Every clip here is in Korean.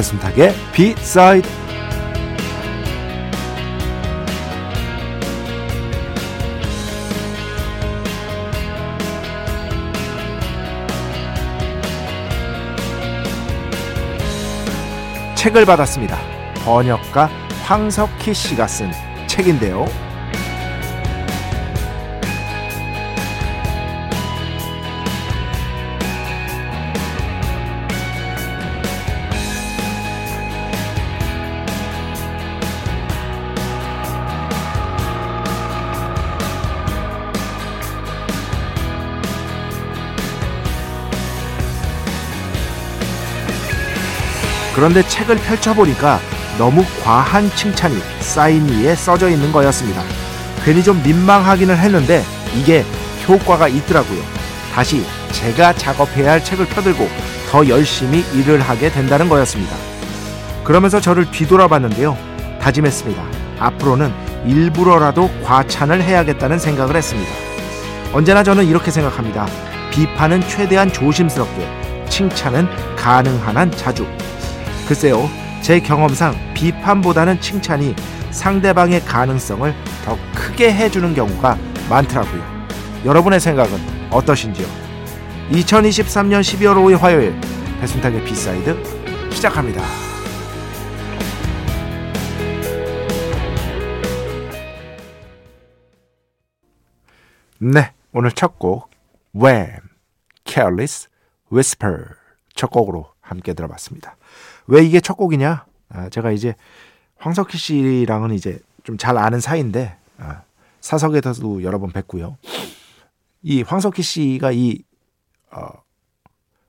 배순탁의 비사이드 책을 받았습니다. 번역가 황석희 씨가 쓴 책인데요. 그런데 책을 펼쳐보니까 너무 과한 칭찬이 사인 위에 써져 있는 거였습니다. 괜히 좀 민망하기는 했는데 이게 효과가 있더라고요. 다시 제가 작업해야 할 책을 펴들고 더 열심히 일을 하게 된다는 거였습니다. 그러면서 저를 뒤돌아봤는데요. 다짐했습니다. 앞으로는 일부러라도 과찬을 해야겠다는 생각을 했습니다. 언제나 저는 이렇게 생각합니다. 비판은 최대한 조심스럽게, 칭찬은 가능한 한 자주. 글쎄요, 제 경험상 비판보다는 칭찬이 상대방의 가능성을 더 크게 해주는 경우가 많더라고요. 여러분의 생각은 어떠신지요? 2023년 12월 5일 화요일 배순탁의 B side 시작합니다. 네, 오늘 첫 곡 Wham! Careless Whisper 첫 곡으로 함께 들어봤습니다. 왜 이게 첫 곡이냐? 아, 제가 이제 황석희 씨랑은 이제 좀 잘 아는 사이인데 아, 사석에서도 여러 번 뵀고요. 이 황석희 씨가 이 어,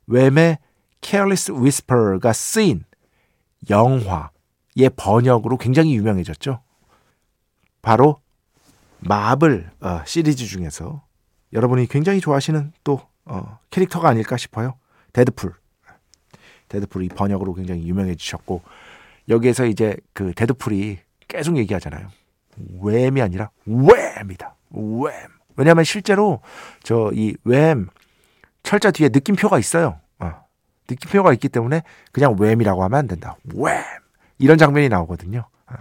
웸의 Careless Whisper가 쓰인 영화의 번역으로 굉장히 유명해졌죠. 바로 마블 어, 시리즈 중에서 여러분이 굉장히 좋아하시는 또 어, 캐릭터가 아닐까 싶어요. 데드풀. 데드풀이 번역으로 굉장히 유명해지셨고 여기에서 이제 그 데드풀이 계속 얘기하잖아요. Wham이 아니라 Wham!이다. Wham! 왜냐하면 실제로 저 이 Wham 철자 뒤에 느낌표가 있어요. 어. 느낌표가 있기 때문에 그냥 Wham이라고 하면 안 된다. Wham! 이런 장면이 나오거든요. 어.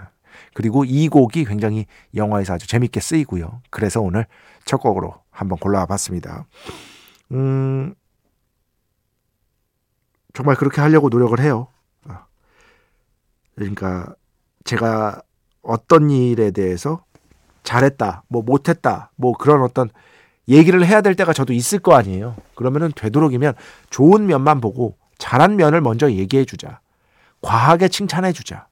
그리고 이 곡이 굉장히 영화에서 아주 재밌게 쓰이고요. 그래서 오늘 첫 곡으로 한번 골라와 봤습니다. 음, 정말 그렇게 하려고 노력을 해요. 아. 그러니까 제가 어떤 일에 대해서 잘했다, 뭐 못했다, 뭐 그런 어떤 얘기를 해야 될 때가 저도 있을 거 아니에요. 그러면은 되도록이면 좋은 면만 보고 잘한 면을 먼저 얘기해 주자. 과하게 칭찬해 주자.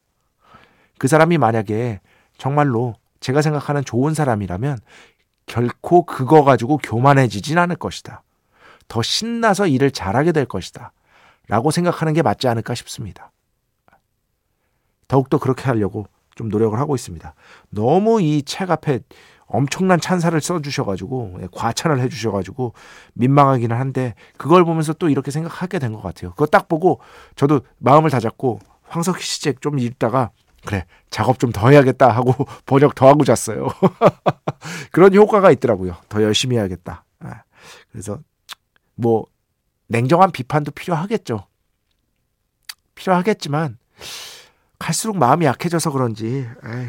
그 사람이 만약에 정말로 제가 생각하는 좋은 사람이라면 결코 그거 가지고 교만해지진 않을 것이다. 더 신나서 일을 잘하게 될 것이다. 라고 생각하는 게 맞지 않을까 싶습니다. 더욱더 그렇게 하려고 좀 노력을 하고 있습니다. 너무 이 책 앞에 엄청난 찬사를 써주셔가지고 예, 과찬을 해주셔가지고 민망하기는 한데 그걸 보면서 또 이렇게 생각하게 된 것 같아요. 그거 딱 보고 저도 마음을 다잡고 황석희 씨 책 좀 읽다가 그래 작업 좀 더 해야겠다 하고 번역 더 하고 잤어요. 그런 효과가 있더라고요. 더 열심히 해야겠다. 아, 그래서 뭐 냉정한 비판도 필요하겠죠. 필요하겠지만 갈수록 마음이 약해져서 그런지 에이,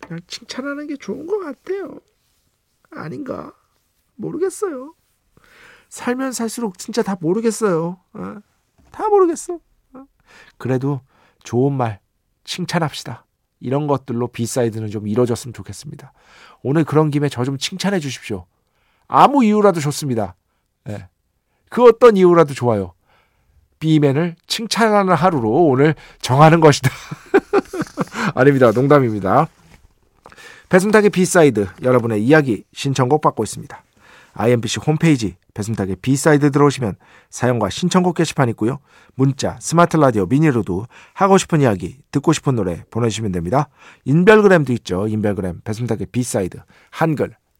그냥 칭찬하는 게 좋은 것 같아요. 아닌가? 모르겠어요. 살면 살수록 진짜 다 모르겠어요. 어? 다 모르겠어. 어? 그래도 좋은 말 칭찬합시다. 이런 것들로 B side는 좀 이뤄졌으면 좋겠습니다. 오늘 그런 김에 저 좀 칭찬해 주십시오. 아무 이유라도 좋습니다. 네. 그 어떤 이유라도 좋아요. B맨을 칭찬하는 하루로 오늘 정하는 것이다. 아닙니다. 농담입니다. 배순탁의 B side 여러분의 이야기 신청곡 받고 있습니다. IMBC 홈페이지 배순탁의 B side 들어오시면 사연과 신청곡 게시판 있고요. 문자, 스마트 라디오, 미니로도 하고 싶은 이야기, 듣고 싶은 노래 보내주시면 됩니다. 인별그램도 있죠. 인별그램 배순탁의 B side 한글,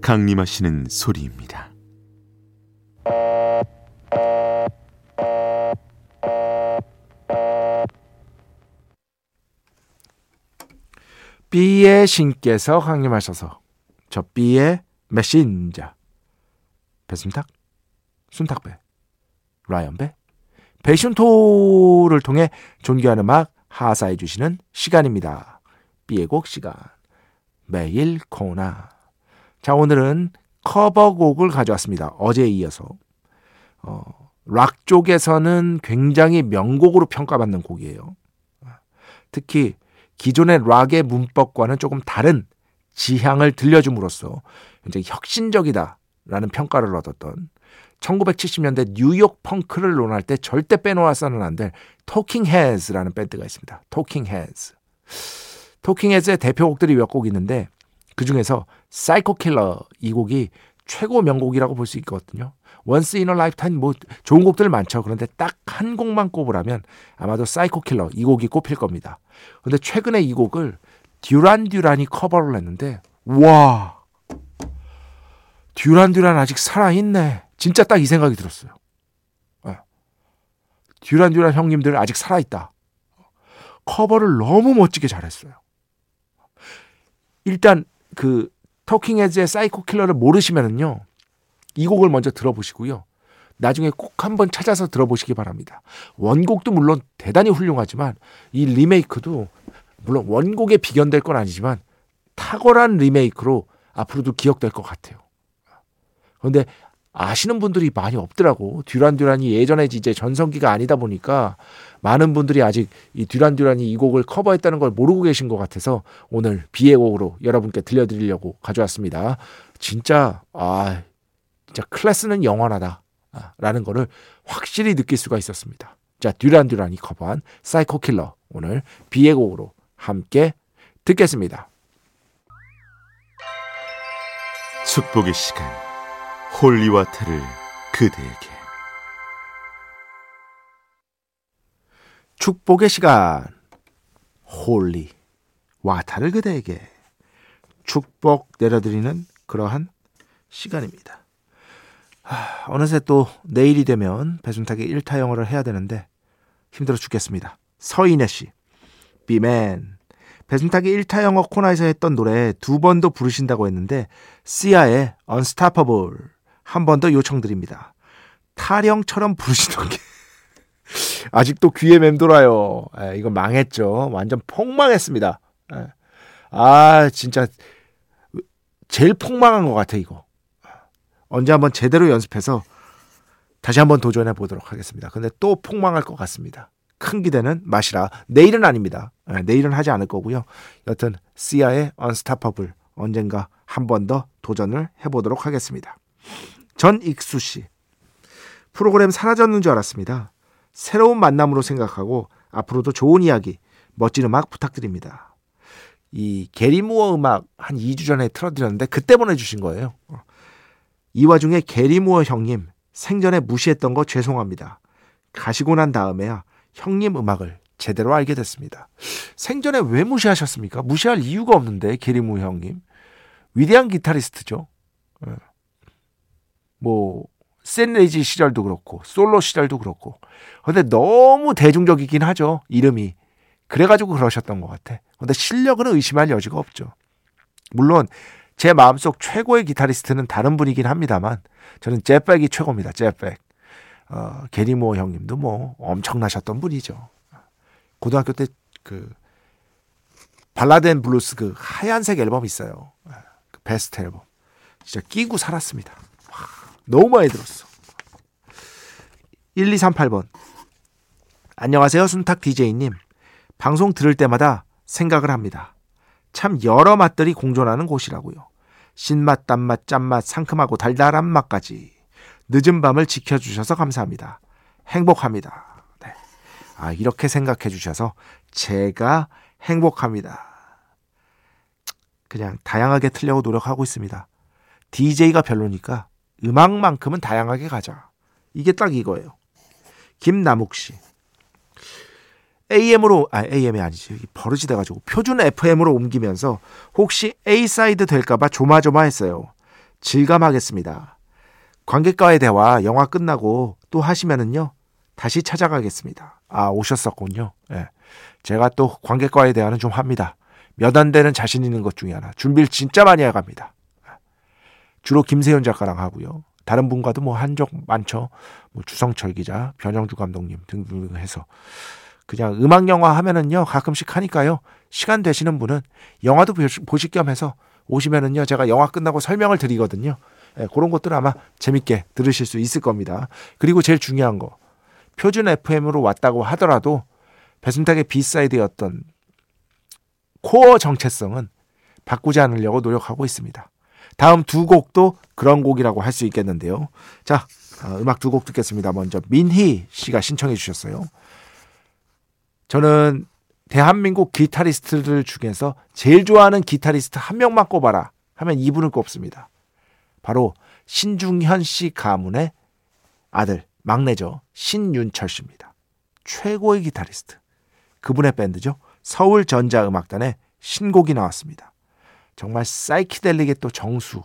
강림하시는 소리입니다. B의 신께서 강림하셔서 저 B의 메신저 배순탁, 순탁배, 라이언배, 배순토를 통해 존귀한 음악 하사해 주시는 시간입니다. B의 곡 시간 매일 코나 자 오늘은 커버곡을 가져왔습니다. 어제에 이어서 어, 락 쪽에서는 굉장히 명곡으로 평가받는 곡이에요. 특히 기존의 락의 문법과는 조금 다른 지향을 들려줌으로써 굉장히 혁신적이다라는 평가를 얻었던 1970년대 뉴욕 펑크를 논할 때 절대 빼놓아서는 안 될 토킹 헤즈라는 밴드가 있습니다. 토킹 헤즈. 토킹 헤즈의 대표곡들이 몇 곡 있는데 그 중에서 Psycho Killer 이 곡이 최고 명곡이라고 볼 수 있거든요. Once in a Lifetime 뭐 좋은 곡들 많죠. 그런데 딱 한 곡만 꼽으라면 아마도 Psycho Killer 이 곡이 꼽힐 겁니다. 근데 최근에 이 곡을 듀란 듀란이 커버를 했는데 와 듀란 듀란 아직 살아있네. 진짜 딱 이 생각이 들었어요. 네. 듀란 듀란 형님들 아직 살아있다. 커버를 너무 멋지게 잘했어요. 일단 그 토킹 헤즈의 Psycho Killer를 모르시면은요. 이 곡을 먼저 들어보시고요. 나중에 꼭 한번 찾아서 들어보시기 바랍니다. 원곡도 물론 대단히 훌륭하지만 이 리메이크도 물론 원곡에 비견될 건 아니지만 탁월한 리메이크로 앞으로도 기억될 것 같아요. 그런데 아시는 분들이 많이 없더라고. 듀란 듀란이 예전에 이제 전성기가 아니다 보니까 많은 분들이 아직 이 듀란 듀란이 이 곡을 커버했다는 걸 모르고 계신 것 같아서 오늘 비의 곡으로 여러분께 들려드리려고 가져왔습니다. 진짜 아 진짜 클래스는 영원하다. 라는 거를 확실히 느낄 수가 있었습니다. 자, 듀란 듀란이 커버한 Psycho Killer 오늘 비의 곡으로 함께 듣겠습니다. 축복의 시간 holy water를 그대에게 축복의 시간 holy 와타를 그대에게 축복 내려드리는 그러한 시간입니다. 하, 어느새 또 내일이 되면 배순탁의 1타 영어를 해야 되는데 힘들어 죽겠습니다. 서인혜 씨, 비맨. 배순탁이 1타 영어 코너에서 했던 노래 두 번도 부르신다고 했는데 시아의 Unstoppable 한 번 더 요청드립니다. 타령처럼 부르시던 게 아직도 귀에 맴돌아요. 에, 이거 망했죠. 완전 폭망했습니다. 에. 아 진짜 제일 폭망한 것 같아 이거. 언제 한번 제대로 연습해서 다시 한번 도전해 보도록 하겠습니다. 근데 또 폭망할 것 같습니다. 큰 기대는 마시라. 내일은 아닙니다. 네, 내일은 하지 않을 거고요. 여튼 시아의 Unstoppable 언젠가 한 번 더 도전을 해보도록 하겠습니다. 전익수 씨. 프로그램 사라졌는 줄 알았습니다. 새로운 만남으로 생각하고 앞으로도 좋은 이야기, 멋진 음악 부탁드립니다. 이 게리 무어 음악 한 2주 전에 틀어드렸는데 그때 보내주신 거예요. 이 와중에 게리 무어 형님 생전에 무시했던 거 죄송합니다. 가시고 난 다음에야 형님 음악을 제대로 알게 됐습니다. 생전에 왜 무시하셨습니까? 무시할 이유가 없는데 게리무 형님 위대한 기타리스트죠. 예. 뭐 샌레이지 시절도 그렇고 솔로 시절도 그렇고. 근데 너무 대중적이긴 하죠 이름이. 그래가지고 그러셨던 것 같아. 근데 실력은 의심할 여지가 없죠. 물론 제 마음속 최고의 기타리스트는 다른 분이긴 합니다만 저는 제프 벡이 최고입니다 제프 벡. 어, 게리 무어 형님도 뭐 엄청나셨던 분이죠. 고등학교 때 그 Ballads and Blues 그 하얀색 앨범 있어요. 그 베스트 앨범. 진짜 끼고 살았습니다 너무 많이 들었어. 1238번. 안녕하세요. 순탁 DJ님. 방송 들을 때마다 생각을 합니다. 참 여러 맛들이 공존하는 곳이라고요. 신맛, 단맛, 짠맛, 상큼하고 달달한 맛까지. 늦은 밤을 지켜주셔서 감사합니다. 행복합니다. 네. 아, 이렇게 생각해 주셔서 제가 행복합니다. 그냥 다양하게 틀려고 노력하고 있습니다. DJ가 별로니까 음악만큼은 다양하게 가자. 이게 딱 이거예요. 김남욱 씨. AM으로 아 AM이 아니지 버릇이 돼가지고 표준 FM으로 옮기면서 혹시 A side 될까봐 조마조마했어요. 질감하겠습니다. 관객과의 대화 영화 끝나고 또 하시면은요 다시 찾아가겠습니다. 아 오셨었군요. 예. 제가 또 관객과의 대화는 좀 합니다. 몇 안 되는 자신 있는 것 중에 하나. 준비를 진짜 많이 해갑니다. 주로 김세현 작가랑 하고요. 다른 분과도 뭐 한 적 많죠. 뭐 주성철 기자, 변영주 감독님 등등 해서 그냥 음악 영화 하면은요 가끔씩 하니까요 시간 되시는 분은 영화도 보실 겸 해서 오시면은요 제가 영화 끝나고 설명을 드리거든요. 예, 그런 것들 아마 재밌게 들으실 수 있을 겁니다. 그리고 제일 중요한 거 표준 FM으로 왔다고 하더라도 배순탁의 B side의 어떤 코어 정체성은 바꾸지 않으려고 노력하고 있습니다. 다음 두 곡도 그런 곡이라고 할 수 있겠는데요. 자, 어, 음악 두 곡 듣겠습니다. 먼저 민희 씨가 신청해 주셨어요. 저는 대한민국 기타리스트들 중에서 제일 좋아하는 기타리스트 한 명만 꼽아라 하면 이분을 꼽습니다. 바로 신중현 씨 가문의 아들, 막내죠. 신윤철 씨입니다. 최고의 기타리스트. 그분의 밴드죠. 서울전자음악단의 신곡이 나왔습니다. 정말 사이키델릭의 또 정수.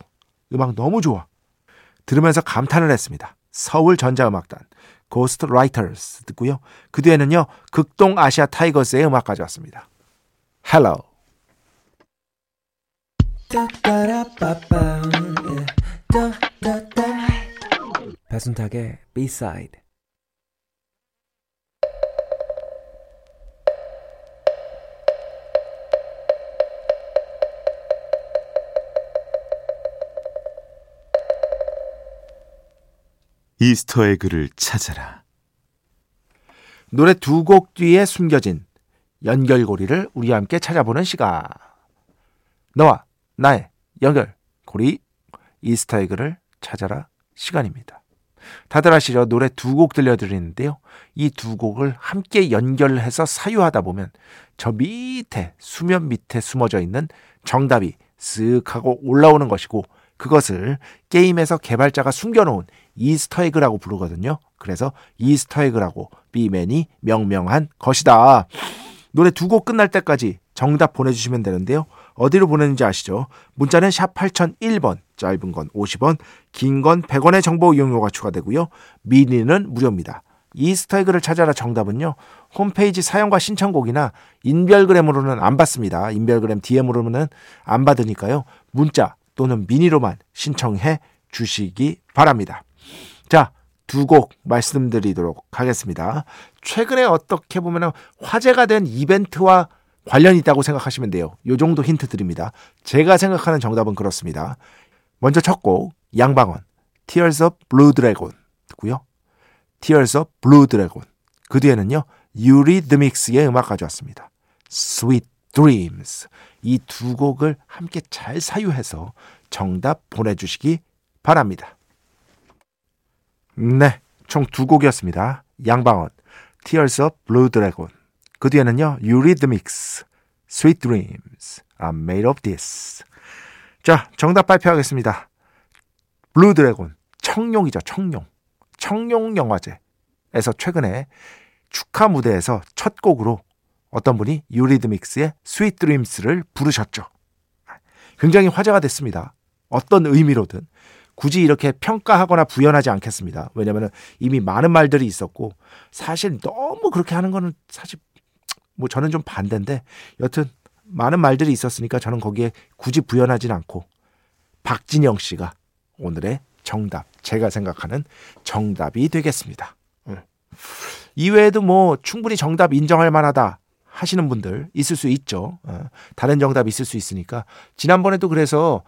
음악 너무 좋아. 들으면서 감탄을 했습니다. 서울 전자음악단 Ghost Writers 듣고요. 그 뒤에는요. 극동 아시아 타이거즈의 음악 가져왔습니다. Hello. 배순탁의 B-side 이스터에그를 찾아라. 노래 두 곡 뒤에 숨겨진 연결고리를 우리와 함께 찾아보는 시간. 너와 나의 연결고리 Easter egg를 찾아라 시간입니다. 다들 아시죠? 노래 두 곡 들려드리는데요. 이 두 곡을 함께 연결해서 사유하다 보면 저 밑에 수면 밑에 숨어져 있는 정답이 쓱 하고 올라오는 것이고 그것을 게임에서 개발자가 숨겨놓은 Easter egg라고 부르거든요. 그래서 Easter egg라고 비맨이 명명한 것이다. 노래 두 곡 끝날 때까지 정답 보내주시면 되는데요. 어디로 보내는지 아시죠? 문자는 샵 8001번, 짧은 건 50원, 긴 건 100원의 정보 이용료가 추가되고요. 미니는 무료입니다. 이스터에그를 찾아라 정답은요. 홈페이지 사용과 신청곡이나 인별그램으로는 안 받습니다. 인별그램 DM으로는 안 받으니까요. 문자 또는 미니로만 신청해 주시기 바랍니다. 자, 두 곡 말씀드리도록 하겠습니다. 최근에 어떻게 보면 화제가 된 이벤트와 관련이 있다고 생각하시면 돼요. 요 정도 힌트 드립니다. 제가 생각하는 정답은 그렇습니다. 먼저 첫 곡, 양방원, Tears of Blue Dragon 듣고요. Tears of Blue Dragon. 그 뒤에는요, 유리드믹스의 음악 가져왔습니다. Sweet Dreams. 이 두 곡을 함께 잘 사유해서 정답 보내주시기 바랍니다. 네, 총 두 곡이었습니다. 양방언, Tears of Blue Dragon. 그 뒤에는요, Eurythmics, Sweet Dreams, Are Made of This. 자, 정답 발표하겠습니다. Blue Dragon, 청룡이죠, 청룡. 청룡 영화제에서 최근에 축하 무대에서 첫 곡으로 어떤 분이 Eurythmics의 Sweet Dreams를 부르셨죠. 굉장히 화제가 됐습니다. 어떤 의미로든 굳이 이렇게 평가하거나 부연하지 않겠습니다. 왜냐하면 이미 많은 말들이 있었고 사실 너무 그렇게 하는 거는 사실 뭐 저는 좀 반대인데 여튼 많은 말들이 있었으니까 저는 거기에 굳이 부연하진 않고 박진영 씨가 오늘의 정답 제가 생각하는 정답이 되겠습니다. 응. 이외에도 뭐 충분히 정답 인정할 만하다 하시는 분들 있을 수 있죠. 어, 다른 정답 있을 수 있으니까 지난번에도 그래서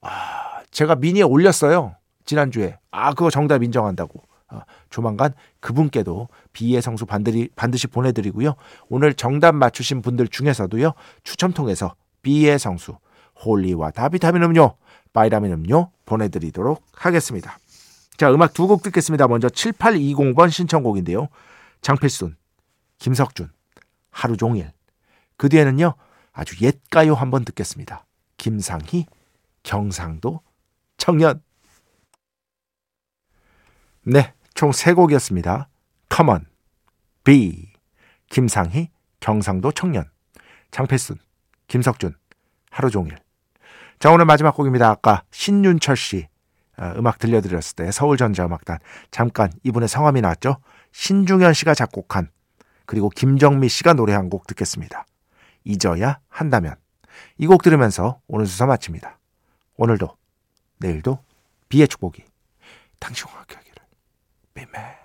아, 제가 미니에 올렸어요. 지난주에 아 그거 정답 인정한다고. 어, 조만간 그분께도 B의 성수 반드시, 반드시 보내드리고요. 오늘 정답 맞추신 분들 중에서도요 추첨 통해서 B의 성수 holy water 비타민 음료, 바이라민 음료 보내드리도록 하겠습니다. 자 음악 두 곡 듣겠습니다. 먼저 7820번 신청곡인데요. 장필순, 김석준, 하루 종일. 그 뒤에는요, 아주 옛가요 한번 듣겠습니다. 김상희, 경상도, 청년. 네, 총세 곡이었습니다. Come on, B, 김상희, 경상도 청년, 장필순, 김석준, 하루 종일. 자, 오늘 마지막 곡입니다. 아까 신윤철 씨 어, 음악 들려드렸을 때 서울전자음악단 잠깐 이분의 성함이 나왔죠. 신중현 씨가 작곡한 그리고 김정미 씨가 노래한 곡 듣겠습니다. 잊어야 한다면 이 곡 들으면서 오늘 수사 마칩니다. 오늘도 내일도 비의 축복이 당신과 함께 하기를. 비맨